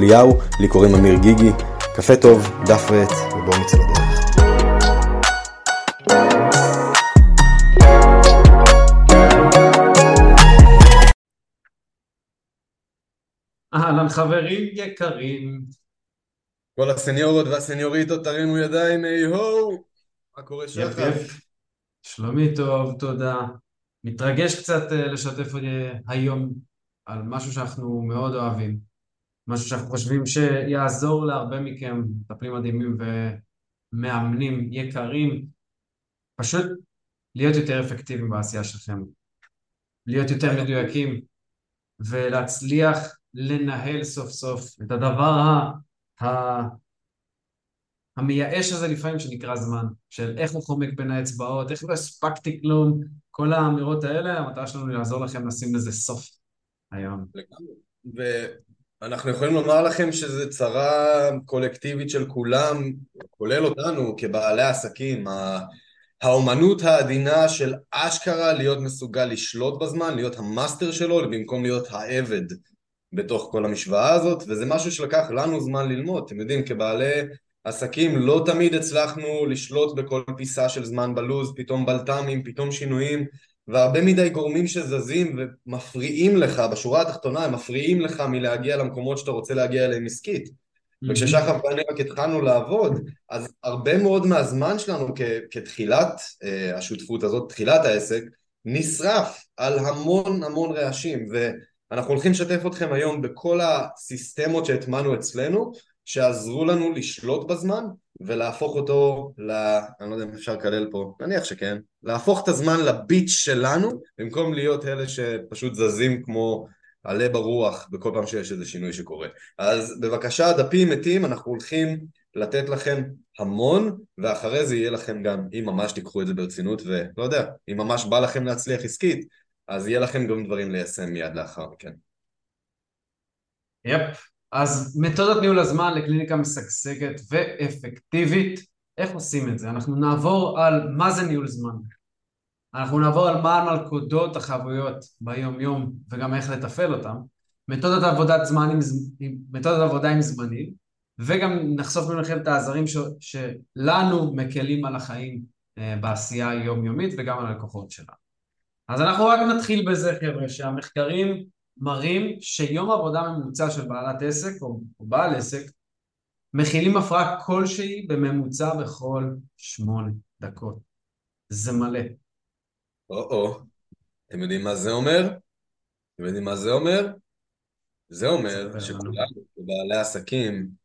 אליהו, לי קוראים אמיר גיגי. קפה טוב, דף ועט, ובואו נצא לדרך. אהלן חברים יקרים. כל הסניורות והסניוריטות תרימו ידיים, היי הו! מה קורה שחף? שלומי טוב, תודה. מתרגש קצת אה, לשתף אה, היום על משהו שאנחנו מאוד אוהבים. משהו שאנחנו חושבים שיעזור להרבה מכם, מטפלים מדהימים ומאמנים יקרים, פשוט להיות יותר אפקטיביים בעשייה שלכם, להיות יותר מדויקים ולהצליח לנהל סוף סוף את הדבר ה... ה... המייאש הזה לפעמים שנקרא זמן, של איך הוא חומק בין האצבעות, איך לא הספקתי כלום, כל האמירות האלה, המטרה שלנו היא לעזור לכם לשים לזה סוף היום. ואנחנו יכולים לומר לכם שזו צרה קולקטיבית של כולם, כולל אותנו כבעלי עסקים, האומנות העדינה של אשכרה להיות מסוגל לשלוט בזמן, להיות המאסטר שלו, במקום להיות העבד בתוך כל המשוואה הזאת, וזה משהו שלקח לנו זמן ללמוד, אתם יודעים, כבעלי עסקים לא תמיד הצלחנו לשלוט בכל פיסה של זמן בלוז, פתאום בלת"מים, פתאום שינויים והרבה מדי גורמים שזזים ומפריעים לך, בשורה התחתונה הם מפריעים לך מלהגיע למקומות שאתה רוצה להגיע אליהם עסקית mm-hmm. וכששחר ואני רק התחלנו לעבוד אז הרבה מאוד מהזמן שלנו כ- כתחילת uh, השותפות הזאת, תחילת העסק נשרף על המון המון רעשים ואנחנו הולכים לשתף אתכם היום בכל הסיסטמות שהטמנו אצלנו שעזרו לנו לשלוט בזמן ולהפוך אותו ל... אני לא יודע אם אפשר לקלל פה, נניח שכן, להפוך את הזמן לביץ' שלנו במקום להיות אלה שפשוט זזים כמו עלה ברוח בכל פעם שיש איזה שינוי שקורה. אז בבקשה, דפים מתים, אנחנו הולכים לתת לכם המון ואחרי זה יהיה לכם גם, אם ממש תיקחו את זה ברצינות ולא יודע, אם ממש בא לכם להצליח עסקית, אז יהיה לכם גם דברים ליישם מיד לאחר מכן. יפ, אז מתודת ניהול הזמן לקליניקה משגשגת ואפקטיבית, איך עושים את זה? אנחנו נעבור על מה זה ניהול זמן. אנחנו נעבור על מה המלכודות החבויות ביום יום וגם איך לתפעל אותם. מתודת עבודת זמן עם, מתודת עבודה עם זמנים, וגם נחשוף ממכם את העזרים ש, שלנו מקלים על החיים אה, בעשייה היומיומית וגם על הלקוחות שלנו. אז אנחנו רק נתחיל בזה חבר'ה, שהמחקרים מראים שיום עבודה ממוצע של בעלת עסק או, או בעל עסק מכילים הפרעה כלשהי בממוצע בכל שמונה דקות. זה מלא. או-או, אתם יודעים מה זה אומר? אתם יודעים מה זה אומר? זה אומר שכולנו כבעלי עסקים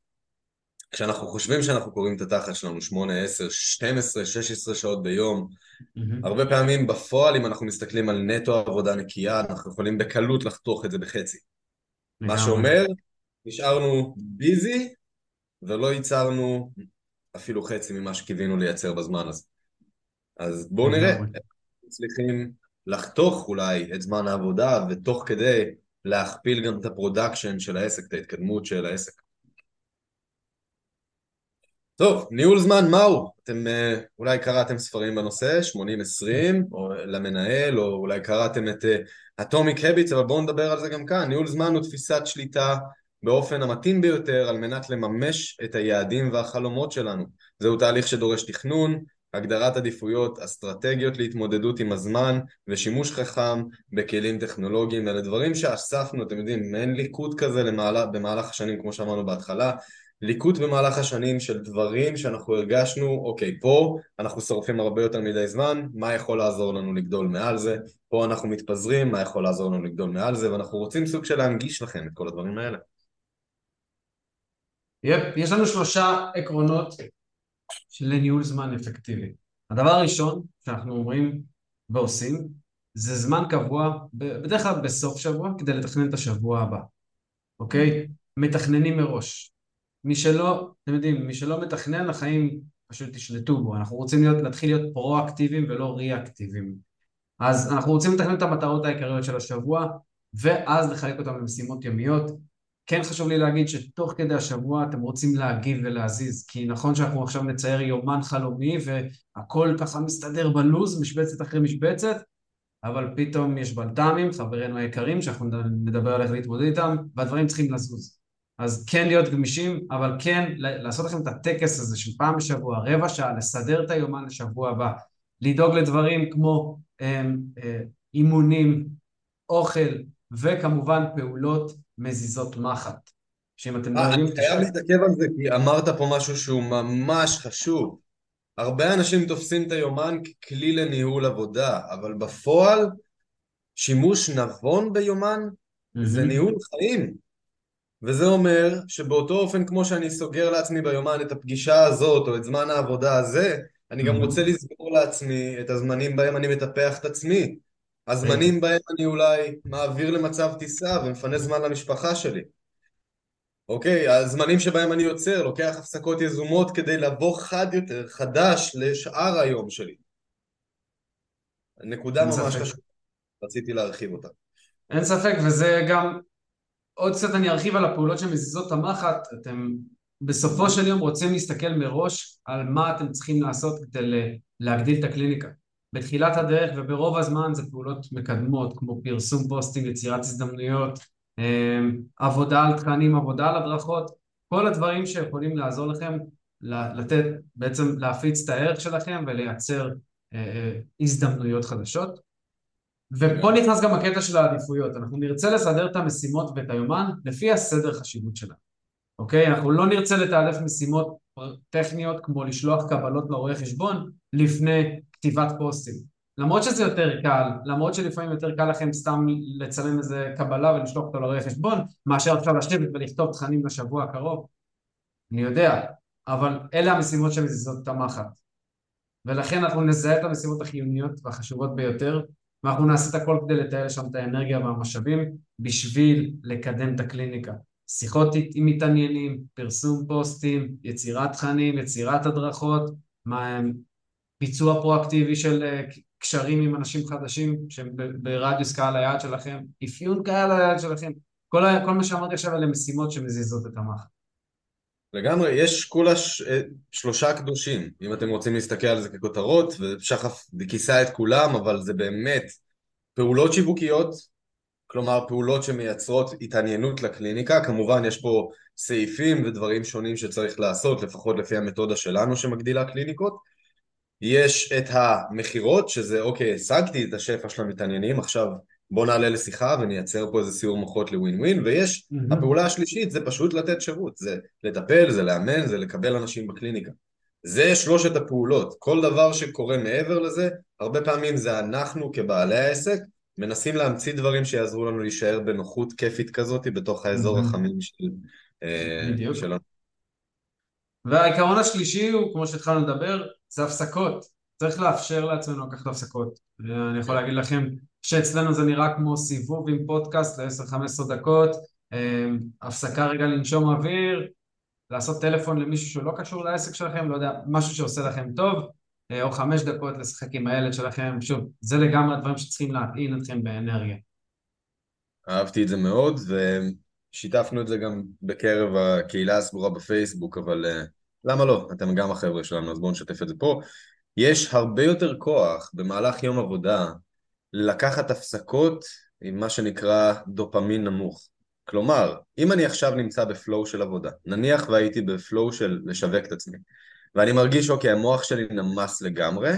כשאנחנו חושבים שאנחנו קוראים את התחת שלנו 8, 10, 12, 16 שעות ביום, mm-hmm. הרבה פעמים בפועל אם אנחנו מסתכלים על נטו עבודה נקייה, אנחנו יכולים בקלות לחתוך את זה בחצי. לגמרי. מה שאומר, נשארנו busy ולא ייצרנו אפילו חצי ממה שקיווינו לייצר בזמן הזה. אז בואו נראה איך מצליחים לחתוך אולי את זמן העבודה ותוך כדי להכפיל גם את ה production של העסק, את ההתקדמות של העסק. טוב, ניהול זמן מהו? אתם אה, אולי קראתם ספרים בנושא, 80-20, או למנהל, או אולי קראתם את אטומיק uh, הביטס, אבל בואו נדבר על זה גם כאן. ניהול זמן הוא תפיסת שליטה באופן המתאים ביותר על מנת לממש את היעדים והחלומות שלנו. זהו תהליך שדורש תכנון, הגדרת עדיפויות, אסטרטגיות להתמודדות עם הזמן ושימוש חכם בכלים טכנולוגיים. אלה דברים שאספנו, אתם יודעים, מעין ליקוד כזה למעלה, במהלך השנים, כמו שאמרנו בהתחלה. ליקוט במהלך השנים של דברים שאנחנו הרגשנו, אוקיי, פה אנחנו שורפים הרבה יותר מדי זמן, מה יכול לעזור לנו לגדול מעל זה? פה אנחנו מתפזרים, מה יכול לעזור לנו לגדול מעל זה? ואנחנו רוצים סוג של להנגיש לכם את כל הדברים האלה. יפ, יש לנו שלושה עקרונות של ניהול זמן אפקטיבי. הדבר הראשון שאנחנו אומרים ועושים זה זמן קבוע, בדרך כלל בסוף שבוע, כדי לתכנן את השבוע הבא, אוקיי? מתכננים מראש. מי שלא, אתם יודעים, מי שלא מתכנן, החיים פשוט תשלטו בו. אנחנו רוצים להיות, להתחיל להיות פרו-אקטיביים ולא ריאקטיביים. אז אנחנו רוצים לתכנן את המטרות העיקריות של השבוע, ואז לחלק אותן למשימות יומיות. כן חשוב לי להגיד שתוך כדי השבוע אתם רוצים להגיב ולהזיז, כי נכון שאנחנו עכשיו נצייר יומן חלומי והכל ככה מסתדר בלוז, משבצת אחרי משבצת, אבל פתאום יש בלת"מים, חברינו היקרים, שאנחנו נדבר על איך להתמודד איתם, והדברים צריכים לזוז. אז כן להיות גמישים, אבל כן לעשות לכם את הטקס הזה של פעם בשבוע, רבע שעה, לסדר את היומן לשבוע הבא, לדאוג לדברים כמו אה, אה, אימונים, אוכל, וכמובן פעולות מזיזות מחט. שאם אתם לא אה, יודעים... אני חייב להתעכב על זה, כי אמרת פה משהו שהוא ממש חשוב. הרבה אנשים תופסים את היומן ככלי לניהול עבודה, אבל בפועל שימוש נבון ביומן mm-hmm. זה ניהול חיים. וזה אומר שבאותו אופן כמו שאני סוגר לעצמי ביומן את הפגישה הזאת או את זמן העבודה הזה, אני גם רוצה לסגור לעצמי את הזמנים בהם אני מטפח את עצמי. הזמנים בהם אני אולי מעביר למצב טיסה ומפנה זמן למשפחה שלי. אוקיי, הזמנים שבהם אני יוצר, לוקח הפסקות יזומות כדי לבוא חד יותר, חדש, לשאר היום שלי. נקודה ממש חשובה, רציתי להרחיב אותה. אין ספק, וזה גם, עוד קצת אני ארחיב על הפעולות שמזיזות את המחט, אתם בסופו של יום רוצים להסתכל מראש על מה אתם צריכים לעשות כדי להגדיל את הקליניקה. בתחילת הדרך וברוב הזמן זה פעולות מקדמות כמו פרסום פוסטים, יצירת הזדמנויות, אמ, עבודה על תכנים, עבודה על הדרכות, כל הדברים שיכולים לעזור לכם לתת, בעצם להפיץ את הערך שלכם ולייצר אה, אה, הזדמנויות חדשות. ופה נכנס גם הקטע של העדיפויות, אנחנו נרצה לסדר את המשימות ואת היומן לפי הסדר חשיבות שלנו, אוקיי? אנחנו לא נרצה לתעדף משימות טכניות כמו לשלוח קבלות לרואה חשבון לפני כתיבת פוסטים. למרות שזה יותר קל, למרות שלפעמים יותר קל לכם סתם לצלם איזה קבלה ולשלוח אותו לרואה חשבון, מאשר עכשיו לשבת ולכתוב תכנים לשבוע הקרוב, אני יודע, אבל אלה המשימות שמזיזות את המחט. ולכן אנחנו נזהה את המשימות החיוניות והחשובות ביותר, ואנחנו נעשה את הכל כדי לתאר שם את האנרגיה והמשאבים בשביל לקדם את הקליניקה. שיחות עם מתעניינים, פרסום פוסטים, יצירת תכנים, יצירת הדרכות, ביצוע פרואקטיבי של אה, קשרים עם אנשים חדשים שהם ברדיוס קהל היעד שלכם, אפיון קהל היעד שלכם, כל, כל מה שאמרתי עכשיו אלה משימות שמזיזות את המח. לגמרי, יש כולה ש... אה, שלושה קדושים, אם אתם רוצים להסתכל על זה ככותרות, ושחף כיסה את כולם, אבל זה באמת פעולות שיווקיות, כלומר פעולות שמייצרות התעניינות לקליניקה, כמובן יש פה סעיפים ודברים שונים שצריך לעשות, לפחות לפי המתודה שלנו שמגדילה קליניקות, יש את המכירות, שזה אוקיי, השגתי את השפע של המתעניינים, עכשיו בוא נעלה לשיחה ונייצר פה איזה סיור מוחות לווין ווין, ויש, mm-hmm. הפעולה השלישית זה פשוט לתת שירות, זה לטפל, זה לאמן, זה לקבל אנשים בקליניקה. זה שלושת הפעולות, כל דבר שקורה מעבר לזה, הרבה פעמים זה אנחנו כבעלי העסק, מנסים להמציא דברים שיעזרו לנו להישאר בנוחות כיפית כזאת בתוך האזור mm-hmm. החמים של, אה, שלנו. והעיקרון השלישי הוא, כמו שהתחלנו לדבר, זה הפסקות. צריך לאפשר לעצמנו לקחת הפסקות. אני יכול להגיד לכם שאצלנו זה נראה כמו סיבוב עם פודקאסט ל-10-15 דקות, אמ, הפסקה רגע לנשום אוויר, לעשות טלפון למישהו שהוא לא קשור לעסק שלכם, לא יודע, משהו שעושה לכם טוב, אה, או חמש דקות לשחק עם הילד שלכם, שוב, זה לגמרי הדברים שצריכים להטעין אתכם באנרגיה. אהבתי את זה מאוד, ושיתפנו את זה גם בקרב הקהילה הסגורה בפייסבוק, אבל uh, למה לא? אתם גם החבר'ה שלנו, אז בואו נשתף את זה פה. יש הרבה יותר כוח במהלך יום עבודה לקחת הפסקות עם מה שנקרא דופמין נמוך. כלומר, אם אני עכשיו נמצא בפלואו של עבודה, נניח והייתי בפלואו של לשווק את עצמי, ואני מרגיש, אוקיי, המוח שלי נמס לגמרי,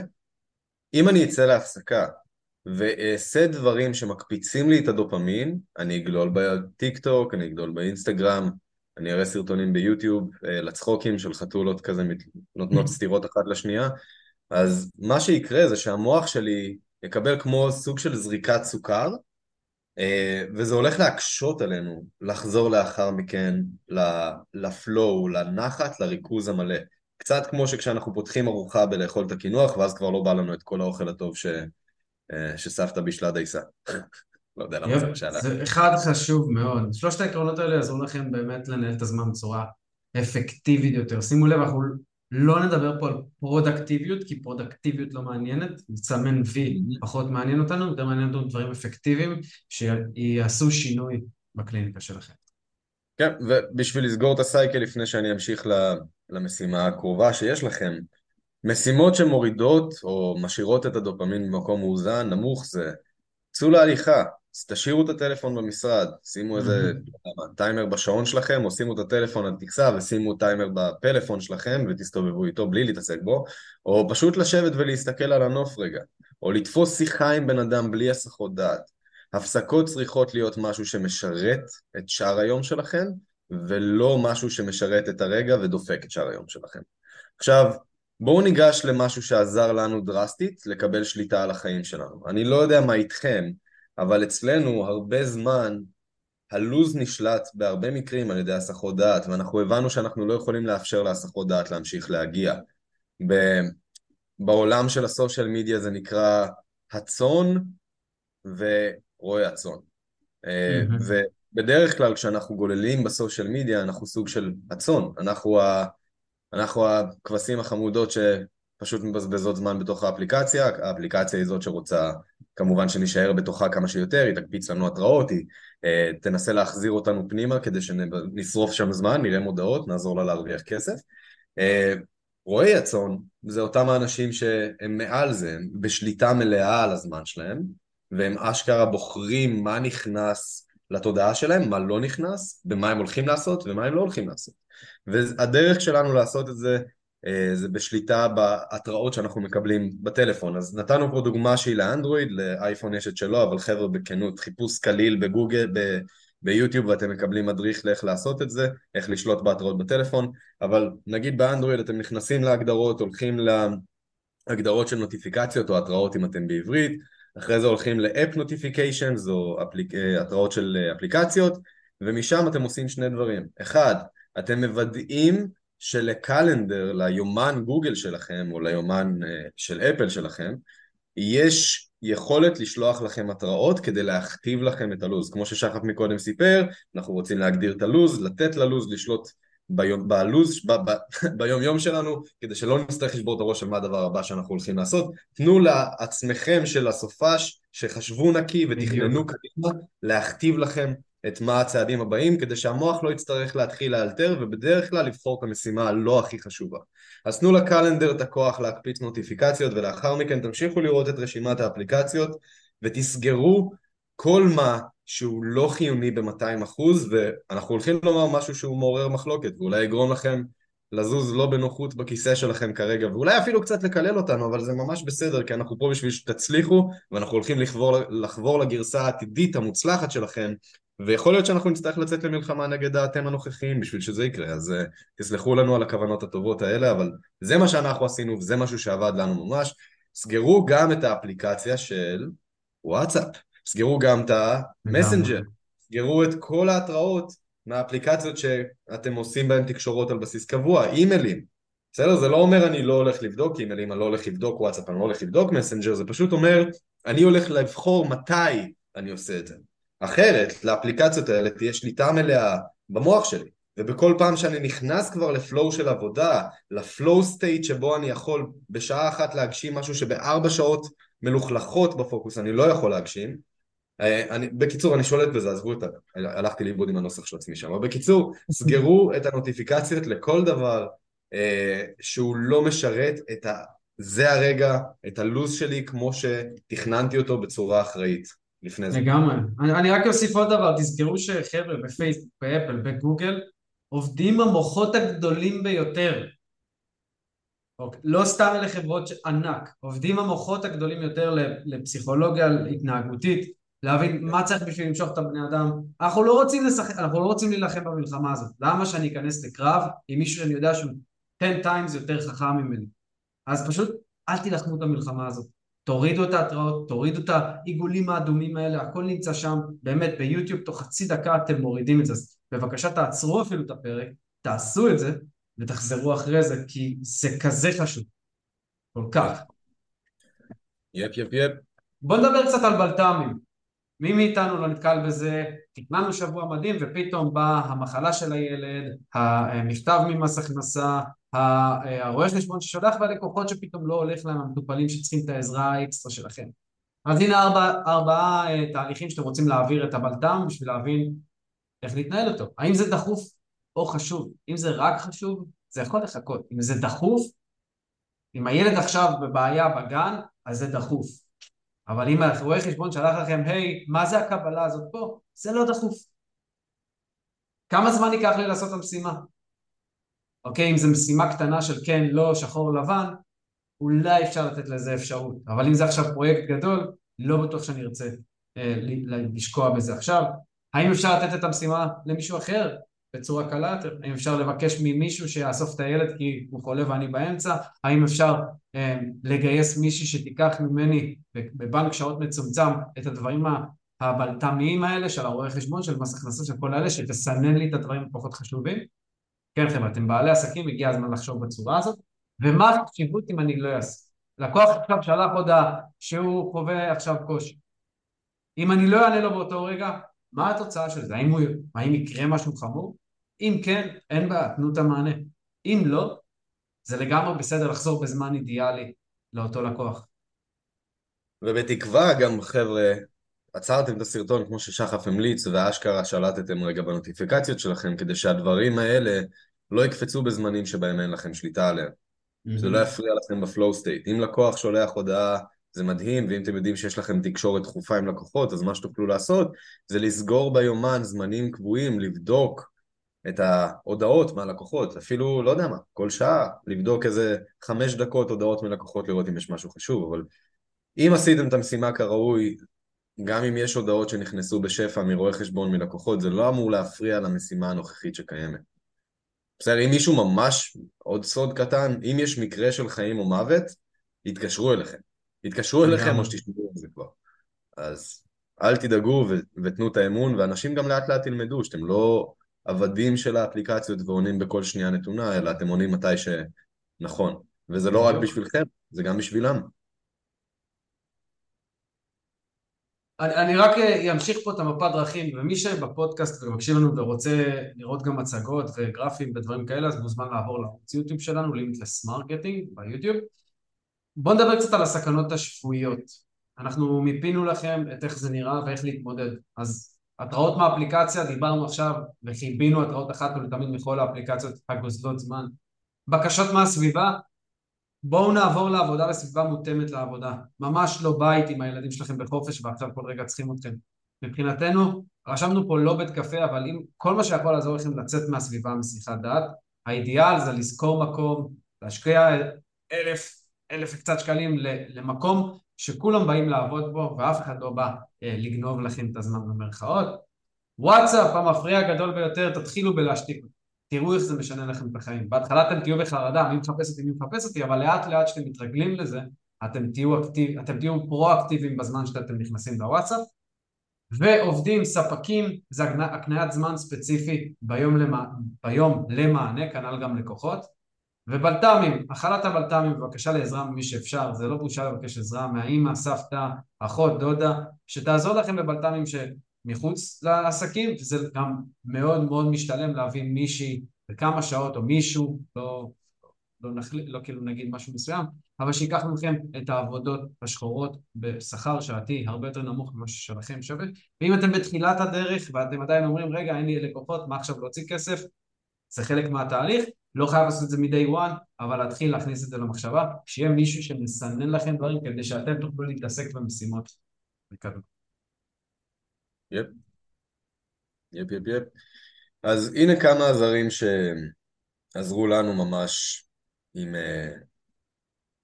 אם אני אצא להפסקה ואעשה דברים שמקפיצים לי את הדופמין, אני אגלול בטיק טוק, אני אגלול באינסטגרם, אני אראה סרטונים ביוטיוב אה, לצחוקים של חתולות כזה נותנות סתירות אחת לשנייה, אז מה שיקרה זה שהמוח שלי יקבל כמו סוג של זריקת סוכר, אה, וזה הולך להקשות עלינו לחזור לאחר מכן לפלואו, לנחת, לריכוז המלא. קצת כמו שכשאנחנו פותחים ארוחה בלאכול את הקינוח, ואז כבר לא בא לנו את כל האוכל הטוב ש... אה, שסבתא בישלה דייסה. לא יודע למה זה מה שעלה. זה אחד חשוב מאוד. שלושת העקרונות האלה יעזרו לכם באמת לנהל את הזמן בצורה אפקטיבית יותר. שימו לב, אנחנו לא נדבר פה על פרודקטיביות, כי פרודקטיביות לא מעניינת, נסמן וי פחות מעניין אותנו, יותר מעניין אותנו דברים אפקטיביים שיעשו שינוי בקליניקה שלכם. כן, ובשביל לסגור את הסייקל לפני שאני אמשיך למשימה הקרובה שיש לכם, משימות שמורידות או משאירות את הדופמין במקום מאוזן, נמוך, זה צאו להליכה, אז תשאירו את הטלפון במשרד, שימו איזה טיימר בשעון שלכם, או שימו את הטלפון על תקסה ושימו טיימר בפלאפון שלכם ותסתובבו איתו בלי להתעסק בו, או פשוט לשבת ולהסתכל על הנוף רגע, או לתפוס שיחה עם בן אדם בלי הסחות דעת. הפסקות צריכות להיות משהו שמשרת את שאר היום שלכם, ולא משהו שמשרת את הרגע ודופק את שאר היום שלכם. עכשיו, בואו ניגש למשהו שעזר לנו דרסטית לקבל שליטה על החיים שלנו. אני לא יודע מה איתכם, אבל אצלנו הרבה זמן הלוז נשלט בהרבה מקרים על ידי הסחות דעת, ואנחנו הבנו שאנחנו לא יכולים לאפשר להסחות דעת להמשיך להגיע. בעולם של הסושיאל מדיה זה נקרא הצאן ורועי הצאן. Mm-hmm. ובדרך כלל כשאנחנו גוללים בסושיאל מדיה אנחנו סוג של הצאן, אנחנו, ה... אנחנו הכבשים החמודות שפשוט מבזבזות זמן בתוך האפליקציה, האפליקציה היא זאת שרוצה כמובן שנישאר בתוכה כמה שיותר, היא תקפיץ לנו התראות, היא אה, תנסה להחזיר אותנו פנימה כדי שנשרוף שם זמן, נראה מודעות, נעזור לה להרוויח כסף. אה, רועי הצאן זה אותם האנשים שהם מעל זה, הם בשליטה מלאה על הזמן שלהם, והם אשכרה בוחרים מה נכנס לתודעה שלהם, מה לא נכנס, במה הם הולכים לעשות ומה הם לא הולכים לעשות. והדרך שלנו לעשות את זה זה בשליטה בהתראות שאנחנו מקבלים בטלפון. אז נתנו פה דוגמה שהיא לאנדרואיד, לאייפון יש את שלו, אבל חבר'ה בכנות, חיפוש קליל בגוגל, ב... ביוטיוב ואתם מקבלים מדריך לאיך לעשות את זה, איך לשלוט בהתראות בטלפון, אבל נגיד באנדרואיד אתם נכנסים להגדרות, הולכים להגדרות של נוטיפיקציות או התראות אם אתם בעברית, אחרי זה הולכים לאפ נוטיפיקיישנס או אפליק... אה, התראות של אה, אפליקציות, ומשם אתם עושים שני דברים. אחד, אתם מוודאים שלקלנדר, ליומן גוגל שלכם או ליומן אה, של אפל שלכם, יש יכולת לשלוח לכם התראות כדי להכתיב לכם את הלו"ז. כמו ששחף מקודם סיפר, אנחנו רוצים להגדיר את הלו"ז, לתת ללו"ז לשלוט ביום, בלו"ז, ב, ב, ביום יום שלנו, כדי שלא נצטרך לשבור את הראש של מה הדבר הבא שאנחנו הולכים לעשות. תנו לעצמכם של הסופש, שחשבו נקי ותכננו קדימה, להכתיב לכם את מה הצעדים הבאים, כדי שהמוח לא יצטרך להתחיל לאלתר, ובדרך כלל לבחור את המשימה הלא הכי חשובה. אז תנו לקלנדר את הכוח להקפיץ נוטיפיקציות, ולאחר מכן תמשיכו לראות את רשימת האפליקציות, ותסגרו כל מה שהוא לא חיוני ב-200%, ואנחנו הולכים לומר משהו שהוא מעורר מחלוקת, ואולי יגרום לכם לזוז לא בנוחות בכיסא שלכם כרגע, ואולי אפילו קצת לקלל אותנו, אבל זה ממש בסדר, כי אנחנו פה בשביל שתצליחו, ואנחנו הולכים לחבור, לחבור לגרסה העתידית המוצלחת שלכם, ויכול להיות שאנחנו נצטרך לצאת למלחמה נגד האתם הנוכחיים בשביל שזה יקרה, אז uh, תסלחו לנו על הכוונות הטובות האלה, אבל זה מה שאנחנו עשינו וזה משהו שעבד לנו ממש. סגרו גם את האפליקציה של וואטסאפ, סגרו גם את המסנג'ר, סגרו את כל ההתראות מהאפליקציות שאתם עושים בהן תקשורות על בסיס קבוע, אימיילים. בסדר? זה לא אומר אני לא הולך לבדוק אימיילים, אני לא הולך לבדוק וואטסאפ, אני לא הולך לבדוק מסנג'ר, זה פשוט אומר אני הולך לבחור מתי אני עושה את זה. אחרת, לאפליקציות האלה תהיה שליטה מלאה במוח שלי. ובכל פעם שאני נכנס כבר ל flow של עבודה, ל flow state שבו אני יכול בשעה אחת להגשים משהו שבארבע שעות מלוכלכות בפוקוס אני לא יכול להגשים, אה, אני, בקיצור, אני שולט בזה, עזבו את ה... הלכתי לאיבוד עם הנוסח של עצמי שם, אבל בקיצור, סגרו את הנוטיפיקציות לכל דבר אה, שהוא לא משרת את ה... זה הרגע, את הלו"ז שלי כמו שתכננתי אותו בצורה אחראית. לפני זה. לגמרי. אני, רק אוסיף עוד דבר, תזכרו שחבר'ה בפייסבוק, באפל, בגוגל, עובדים המוחות הגדולים ביותר. אוקיי. לא סתם אלה חברות ענק, עובדים המוחות הגדולים יותר לפסיכולוגיה התנהגותית, להבין מה צריך בשביל למשוך את הבני אדם. אנחנו לא רוצים לשחק, אנחנו לא רוצים להילחם במלחמה הזאת. למה שאני אכנס לקרב עם מישהו שאני יודע שהוא 10 times יותר חכם ממני? אז פשוט אל תילחמו את המלחמה הזאת. תורידו את ההתראות, תורידו את העיגולים האדומים האלה, הכל נמצא שם, באמת ביוטיוב תוך חצי דקה אתם מורידים את זה, אז בבקשה תעצרו אפילו את הפרק, תעשו את זה ותחזרו אחרי זה, כי זה כזה חשוב, כל כך. יפ יפ יפ. בוא נדבר קצת על בלת"מים. מי מאיתנו לא נתקל בזה, תכננו שבוע מדהים ופתאום באה המחלה של הילד, המכתב ממס הכנסה, הרואה חשבון ששולח והלקוחות שפתאום לא הולך להם, המטופלים שצריכים את העזרה האקסטרה שלכם. אז הנה ארבעה ארבע, תהליכים שאתם רוצים להעביר את הבלטם בשביל להבין איך להתנהל אותו. האם זה דחוף או חשוב? אם זה רק חשוב, זה יכול לחכות. אם זה דחוף, אם הילד עכשיו בבעיה בגן, אז זה דחוף. אבל אם הרואה חשבון שלח לכם, היי, מה זה הקבלה הזאת פה? זה לא דחוף. כמה זמן ייקח לי לעשות את המשימה? אוקיי, אם זו משימה קטנה של כן, לא, שחור, לבן, אולי אפשר לתת לזה אפשרות. אבל אם זה עכשיו פרויקט גדול, לא בטוח שאני ארצה אה, לשקוע בזה עכשיו. האם אפשר לתת את המשימה למישהו אחר בצורה קלה? האם אפשר לבקש ממישהו שיאסוף את הילד כי הוא חולה ואני באמצע? האם אפשר אה, לגייס מישהי שתיקח ממני בבנק שעות מצומצם את הדברים הבלת"מיים האלה של הרואה חשבון, של מס הכנסה, של כל אלה, שתסנן לי את הדברים הפחות חשובים? כן חבר'ה, אתם בעלי עסקים, הגיע הזמן לחשוב בצורה הזאת. ומה החשיבות אם אני לא אעשה? לקוח עכשיו שלח הודעה שהוא חווה עכשיו קושי. אם אני לא אענה לו באותו רגע, מה התוצאה של זה? האם, הוא, האם יקרה משהו חמור? אם כן, אין בעיה, תנו את המענה. אם לא, זה לגמרי בסדר לחזור בזמן אידיאלי לאותו לקוח. ובתקווה גם חבר'ה, עצרתם את הסרטון כמו ששחף המליץ ואשכרה שלטתם רגע בנוטיפיקציות שלכם כדי שהדברים האלה לא יקפצו בזמנים שבהם אין לכם שליטה עליהם. Mm-hmm. זה לא יפריע לכם בפלואו סטייט. אם לקוח שולח הודעה זה מדהים, ואם אתם יודעים שיש לכם תקשורת דחופה עם לקוחות, אז מה שתוכלו לעשות זה לסגור ביומן זמנים קבועים, לבדוק את ההודעות מהלקוחות, אפילו, לא יודע מה, כל שעה, לבדוק איזה חמש דקות הודעות מלקוחות לראות אם יש משהו חשוב, אבל אם עשיתם את המשימה כראוי, גם אם יש הודעות שנכנסו בשפע מרואי חשבון מלקוחות, זה לא אמור להפריע למשימה הנוכחית שקיימת. בסדר, אם מישהו ממש, עוד סוד קטן, אם יש מקרה של חיים או מוות, יתקשרו אליכם. יתקשרו אליכם או שתשמעו על זה כבר. אז אל תדאגו ותנו את האמון, ואנשים גם לאט לאט ילמדו שאתם לא עבדים של האפליקציות ועונים בכל שנייה נתונה, אלא אתם עונים מתי שנכון. וזה לא רק בשבילכם, זה גם בשבילם. אני, אני רק אמשיך פה את המפת דרכים, ומי שבפודקאסט ומקשיב לנו ורוצה לראות גם מצגות וגרפים ודברים כאלה, אז מוזמן לעבור לערוץ יוטיוב שלנו, Limitless Marketing ביוטיוב. בואו נדבר קצת על הסכנות השפויות. אנחנו מיפינו לכם את איך זה נראה ואיך להתמודד. אז התראות מהאפליקציה, דיברנו עכשיו וחיבינו התראות אחת ולתמיד מכל האפליקציות הגוזלות זמן. בקשות מהסביבה, בואו נעבור לעבודה בסביבה מותאמת לעבודה. ממש לא בית עם הילדים שלכם בחופש ועכשיו כל רגע צריכים אתכם. מבחינתנו, רשמנו פה לא בית קפה, אבל אם כל מה שיכול לעזור לכם לצאת מהסביבה משיחת דעת, האידיאל זה לזכור מקום, להשקיע אלף אלף וקצת שקלים למקום שכולם באים לעבוד בו ואף אחד לא בא לגנוב לכם את הזמן במרכאות. וואטסאפ המפריע הגדול ביותר, תתחילו בלהשתיק. תראו איך זה משנה לכם את החיים. בהתחלה אתם תהיו בחרדה, מי מחפש אותי, מי מחפש אותי, אבל לאט לאט שאתם מתרגלים לזה, אתם תהיו, אקטיב, אתם תהיו פרו-אקטיביים בזמן שאתם נכנסים לוואטסאפ. ועובדים, ספקים, זה הקניית זמן ספציפי ביום, למה, ביום למענה, כנ"ל גם לקוחות. ובלת"מים, הכלת הבלת"מים, בבקשה לעזרה ממי שאפשר, זה לא בושה לבקש עזרה מהאימא, סבתא, אחות, דודה, שתעזור לכם בבלת"מים שמחוץ לעסקים, וזה גם מאוד מאוד משתלם להביא מישהי בכמה שעות או מישהו, לא, לא, נחל... לא כאילו נגיד משהו מסוים, אבל שייקח מכם את העבודות השחורות בשכר שעתי הרבה יותר נמוך ממה ששלכם שווה. ואם אתם בתחילת הדרך ואתם עדיין אומרים, רגע, אין לי לקוחות, מה עכשיו להוציא כסף? זה חלק מהתהליך, לא חייב לעשות את זה מ-day one, אבל להתחיל להכניס את זה למחשבה, שיהיה מישהו שמסנן לכם דברים כדי שאתם תוכלו להתעסק במשימות. יפ. יפ יפ יפ. אז הנה כמה עזרים שעזרו לנו ממש אם, אה,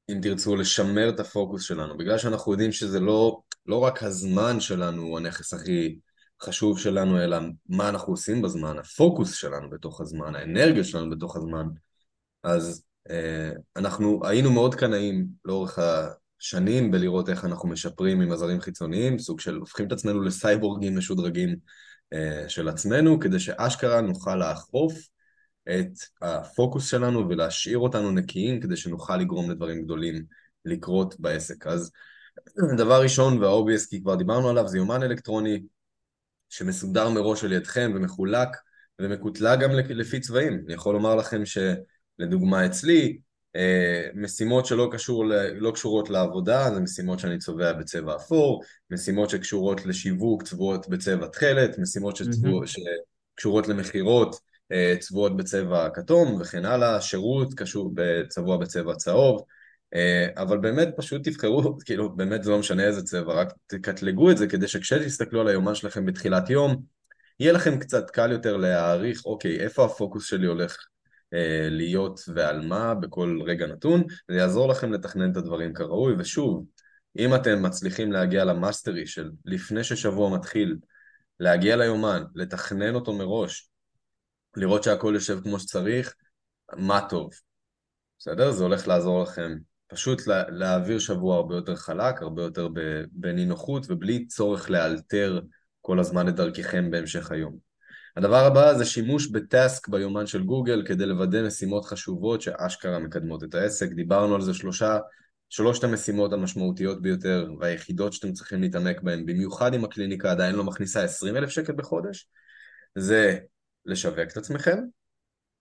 אם תרצו לשמר את הפוקוס שלנו, בגלל שאנחנו יודעים שזה לא, לא רק הזמן שלנו הוא הנכס הכי חשוב שלנו, אלא מה אנחנו עושים בזמן, הפוקוס שלנו בתוך הזמן, האנרגיה שלנו בתוך הזמן. אז אה, אנחנו היינו מאוד קנאים לאורך השנים בלראות איך אנחנו משפרים עם עזרים חיצוניים, סוג של הופכים את עצמנו לסייבורגים משודרגים אה, של עצמנו, כדי שאשכרה נוכל לאכוף את הפוקוס שלנו ולהשאיר אותנו נקיים כדי שנוכל לגרום לדברים גדולים לקרות בעסק. אז דבר ראשון והאובייס, כי כבר דיברנו עליו, זה יומן אלקטרוני שמסודר מראש על ידכם ומחולק ומקוטלג גם לפי צבעים. אני יכול לומר לכם שלדוגמה אצלי, אה, משימות שלא קשור, לא קשורות לעבודה, זה משימות שאני צובע בצבע אפור, משימות שקשורות לשיווק צבועות בצבע תכלת, משימות שצבוע, mm-hmm. שקשורות למכירות אה, צבועות בצבע כתום וכן הלאה, שירות קשור צבוע בצבע צהוב, אבל באמת פשוט תבחרו, כאילו באמת זה לא משנה איזה צבע, רק תקטלגו את זה כדי שכשתסתכלו על היומן שלכם בתחילת יום, יהיה לכם קצת קל יותר להעריך, אוקיי, איפה הפוקוס שלי הולך אה, להיות ועל מה בכל רגע נתון, זה יעזור לכם לתכנן את הדברים כראוי, ושוב, אם אתם מצליחים להגיע ל mastery של לפני ששבוע מתחיל, להגיע ליומן, לתכנן אותו מראש, לראות שהכל יושב כמו שצריך, מה טוב. בסדר? זה הולך לעזור לכם פשוט לה, להעביר שבוע הרבה יותר חלק, הרבה יותר בנינוחות ובלי צורך לאלתר כל הזמן את דרככם בהמשך היום. הדבר הבא זה שימוש בטאסק ביומן של גוגל כדי לוודא משימות חשובות שאשכרה מקדמות את העסק. דיברנו על זה שלושה, שלושת המשימות המשמעותיות ביותר והיחידות שאתם צריכים להתעמק בהן, במיוחד אם הקליניקה עדיין לא מכניסה 20 אלף שקל בחודש, זה לשווק את עצמכם,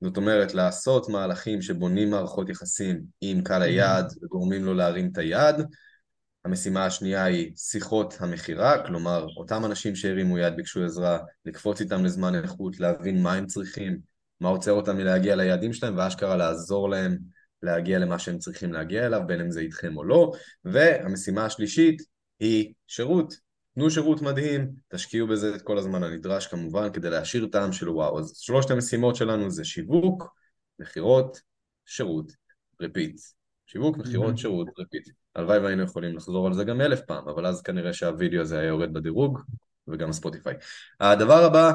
זאת אומרת לעשות מהלכים שבונים מערכות יחסים עם קהל היעד וגורמים לו להרים את היעד. המשימה השנייה היא שיחות המכירה, כלומר אותם אנשים שהרימו יד ביקשו עזרה, לקפוץ איתם לזמן איכות, להבין מה הם צריכים, מה עוצר אותם מלהגיע ליעדים שלהם ואשכרה לעזור להם להגיע למה שהם צריכים להגיע אליו, בין אם זה איתכם או לא. והמשימה השלישית היא שירות, תנו שירות מדהים, תשקיעו בזה את כל הזמן הנדרש כמובן כדי להשאיר טעם של וואו. אז שלושת המשימות שלנו זה שיווק, מכירות, שירות, repeat. שיווק, מכירות, שירות, repeat. הלוואי והיינו יכולים לחזור על זה גם אלף פעם, אבל אז כנראה שהווידאו הזה היה יורד בדירוג, וגם ספוטיפיי. הדבר הבא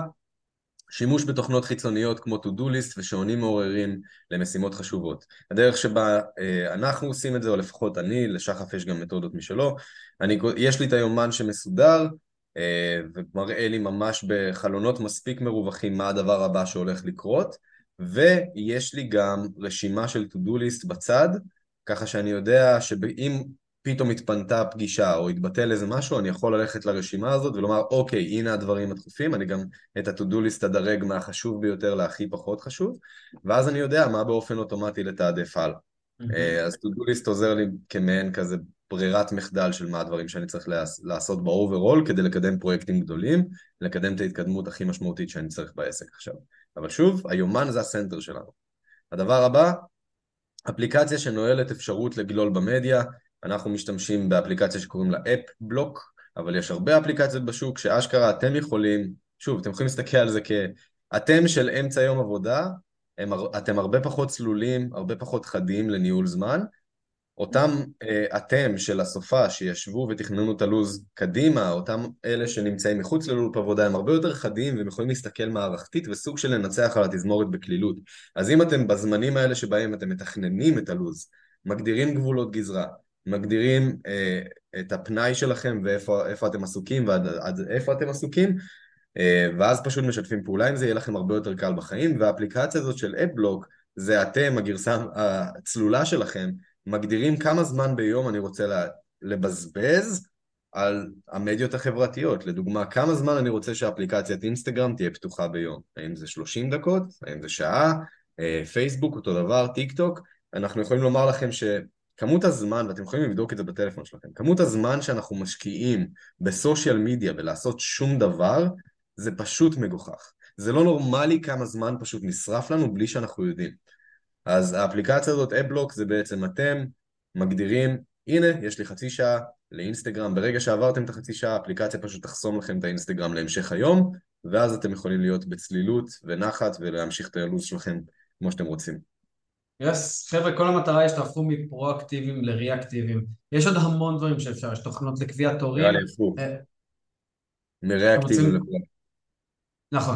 שימוש בתוכנות חיצוניות כמו to-do list ושעונים מעוררים למשימות חשובות. הדרך שבה אה, אנחנו עושים את זה, או לפחות אני, לשחף יש גם מתודות משלו, אני, יש לי את היומן שמסודר, אה, ומראה לי ממש בחלונות מספיק מרווחים מה הדבר הבא שהולך לקרות, ויש לי גם רשימה של to-do list בצד, ככה שאני יודע שאם פתאום התפנתה פגישה או התבטל איזה משהו, אני יכול ללכת לרשימה הזאת ולומר, אוקיי, הנה הדברים הדחופים, אני גם את ה-to-do list אדרג מהחשוב ביותר להכי פחות חשוב, ואז אני יודע מה באופן אוטומטי לתעדף הלאה. Mm-hmm. אז to-do list עוזר לי כמעין כזה ברירת מחדל של מה הדברים שאני צריך לעשות ב overall כדי לקדם פרויקטים גדולים, לקדם את ההתקדמות הכי משמעותית שאני צריך בעסק עכשיו. אבל שוב, היומן זה ה center שלנו. הדבר הבא, אפליקציה שנועלת אפשרות לגלול במדיה, אנחנו משתמשים באפליקציה שקוראים לה AppBlock, אבל יש הרבה אפליקציות בשוק שאשכרה אתם יכולים, שוב, אתם יכולים להסתכל על זה כאתם של אמצע יום עבודה, הם, אתם הרבה פחות צלולים, הרבה פחות חדים לניהול זמן, אותם uh, אתם של הסופה שישבו ותכננו את הלו"ז קדימה, אותם אלה שנמצאים מחוץ ללופ עבודה, הם הרבה יותר חדים והם יכולים להסתכל מערכתית וסוג של לנצח על התזמורת בקלילות. אז אם אתם בזמנים האלה שבהם אתם מתכננים את הלו"ז, מגדירים גבולות גזרה, מגדירים אה, את הפנאי שלכם ואיפה אתם עסוקים ועד עד איפה אתם עסוקים אה, ואז פשוט משתפים פעולה עם זה, יהיה לכם הרבה יותר קל בחיים והאפליקציה הזאת של אפבלוק זה אתם, הגרסה הצלולה שלכם, מגדירים כמה זמן ביום אני רוצה לבזבז על המדיות החברתיות. לדוגמה, כמה זמן אני רוצה שאפליקציית אינסטגרם תהיה פתוחה ביום? האם זה 30 דקות? האם זה שעה? אה, פייסבוק אותו דבר, טיק טוק? אנחנו יכולים לומר לכם ש... כמות הזמן, ואתם יכולים לבדוק את זה בטלפון שלכם, כמות הזמן שאנחנו משקיעים בסושיאל מדיה ולעשות שום דבר, זה פשוט מגוחך. זה לא נורמלי כמה זמן פשוט נשרף לנו בלי שאנחנו יודעים. אז האפליקציה הזאת, אבלוק, זה בעצם אתם מגדירים, הנה, יש לי חצי שעה לאינסטגרם, ברגע שעברתם את החצי שעה, האפליקציה פשוט תחסום לכם את האינסטגרם להמשך היום, ואז אתם יכולים להיות בצלילות ונחת ולהמשיך את הלו"ז שלכם כמו שאתם רוצים. יס, חבר'ה, כל המטרה היא שתהפכו מפרואקטיביים לריאקטיביים. יש עוד המון דברים שאפשר, יש תוכנות לקביעת תורים. נראה לי הפוך. אה, מריאקטיביים לפרואקטיביים. נכון.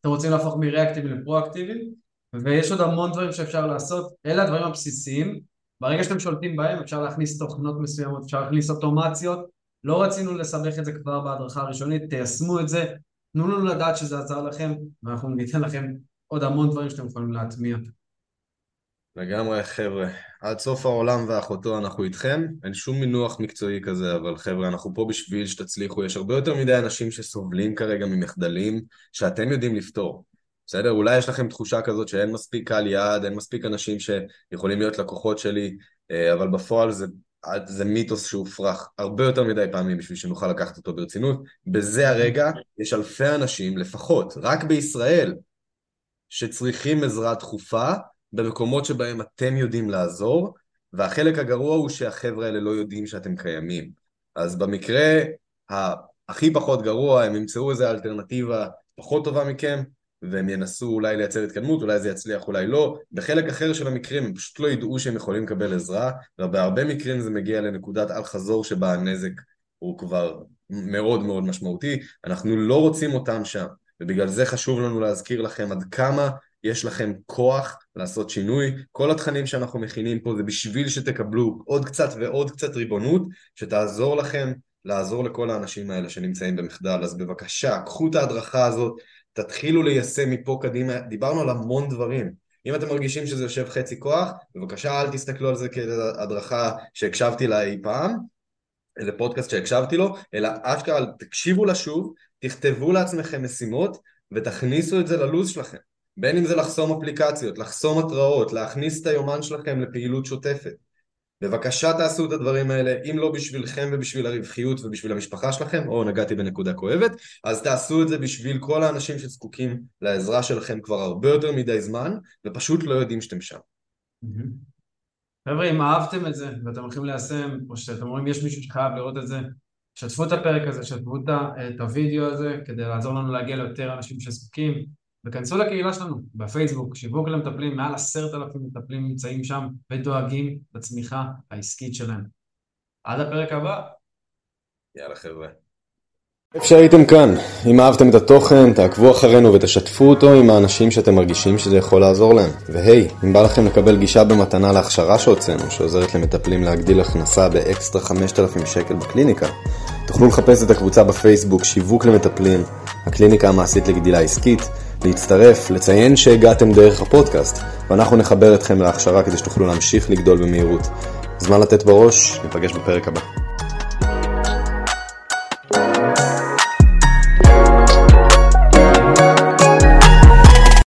אתם רוצים להפוך מריאקטיביים לפרואקטיביים, ויש עוד המון דברים שאפשר לעשות. אלה הדברים הבסיסיים. ברגע שאתם שולטים בהם, אפשר להכניס תוכנות מסוימות, אפשר להכניס אוטומציות. לא רצינו לסבך את זה כבר בהדרכה הראשונית, תיישמו את זה, תנו לנו לדעת שזה עזר לכם, ואנחנו ניתן לכם עוד המון דברים שאתם יכולים להטמיע. לגמרי, חבר'ה. עד סוף העולם ואחותו אנחנו איתכם. אין שום מינוח מקצועי כזה, אבל חבר'ה, אנחנו פה בשביל שתצליחו. יש הרבה יותר מדי אנשים שסובלים כרגע ממחדלים שאתם יודעים לפתור. בסדר? אולי יש לכם תחושה כזאת שאין מספיק קהל יעד, אין מספיק אנשים שיכולים להיות לקוחות שלי, אה, אבל בפועל זה, זה מיתוס שהופרך הרבה יותר מדי פעמים בשביל שנוכל לקחת אותו ברצינות. בזה הרגע יש אלפי אנשים, לפחות, רק בישראל, שצריכים עזרה דחופה במקומות שבהם אתם יודעים לעזור, והחלק הגרוע הוא שהחבר'ה האלה לא יודעים שאתם קיימים. אז במקרה הכי פחות גרוע, הם ימצאו איזו אלטרנטיבה פחות טובה מכם, והם ינסו אולי לייצר התקדמות, אולי זה יצליח, אולי לא. בחלק אחר של המקרים הם פשוט לא ידעו שהם יכולים לקבל עזרה, ובהרבה מקרים זה מגיע לנקודת אל חזור שבה הנזק הוא כבר מאוד מאוד משמעותי. אנחנו לא רוצים אותם שם, ובגלל זה חשוב לנו להזכיר לכם עד כמה יש לכם כוח לעשות שינוי. כל התכנים שאנחנו מכינים פה זה בשביל שתקבלו עוד קצת ועוד קצת ריבונות, שתעזור לכם לעזור לכל האנשים האלה שנמצאים במחדל. אז בבקשה, קחו את ההדרכה הזאת, תתחילו ליישם מפה קדימה. דיברנו על המון דברים. אם אתם מרגישים שזה יושב חצי כוח, בבקשה אל תסתכלו על זה כהדרכה שהקשבתי לה אי פעם, איזה פודקאסט שהקשבתי לו, אלא אשכרה תקשיבו לה שוב, תכתבו לעצמכם משימות ותכניסו את זה ללו"ז שלכם. בין אם זה לחסום אפליקציות, לחסום התראות, להכניס את היומן שלכם לפעילות שוטפת. בבקשה תעשו את הדברים האלה, אם לא בשבילכם ובשביל הרווחיות ובשביל המשפחה שלכם, או נגעתי בנקודה כואבת, אז תעשו את זה בשביל כל האנשים שזקוקים לעזרה שלכם כבר הרבה יותר מדי זמן, ופשוט לא יודעים שאתם שם. חבר'ה, אם אהבתם את זה ואתם הולכים ליישם, או שאתם רואים יש מישהו שחייב לראות את זה, שתפו את הפרק הזה, שתפו את הוידאו הזה, כדי לעזור לנו להגיע ליותר אנשים שזקוקים. וכנסו לקהילה שלנו בפייסבוק, שיווק למטפלים, מעל עשרת אלפים מטפלים נמצאים שם ודואגים לצמיחה העסקית שלהם. עד הפרק הבא. יאללה חבר'ה. איפה שהייתם כאן, אם אהבתם את התוכן, תעקבו אחרינו ותשתפו אותו עם האנשים שאתם מרגישים שזה יכול לעזור להם. והי, אם בא לכם לקבל גישה במתנה להכשרה שהוצאנו, שעוזרת למטפלים להגדיל הכנסה באקסטרה 5,000 שקל בקליניקה, תוכלו לחפש את הקבוצה בפייסבוק שיווק למטפלים, הקליניקה המעשית לגדילה עסקית, להצטרף, לציין שהגעתם דרך הפודקאסט, ואנחנו נחבר אתכם להכשרה כדי שתוכלו להמשיך לגדול במהירות. זמן לתת בראש, ניפגש בפרק הבא.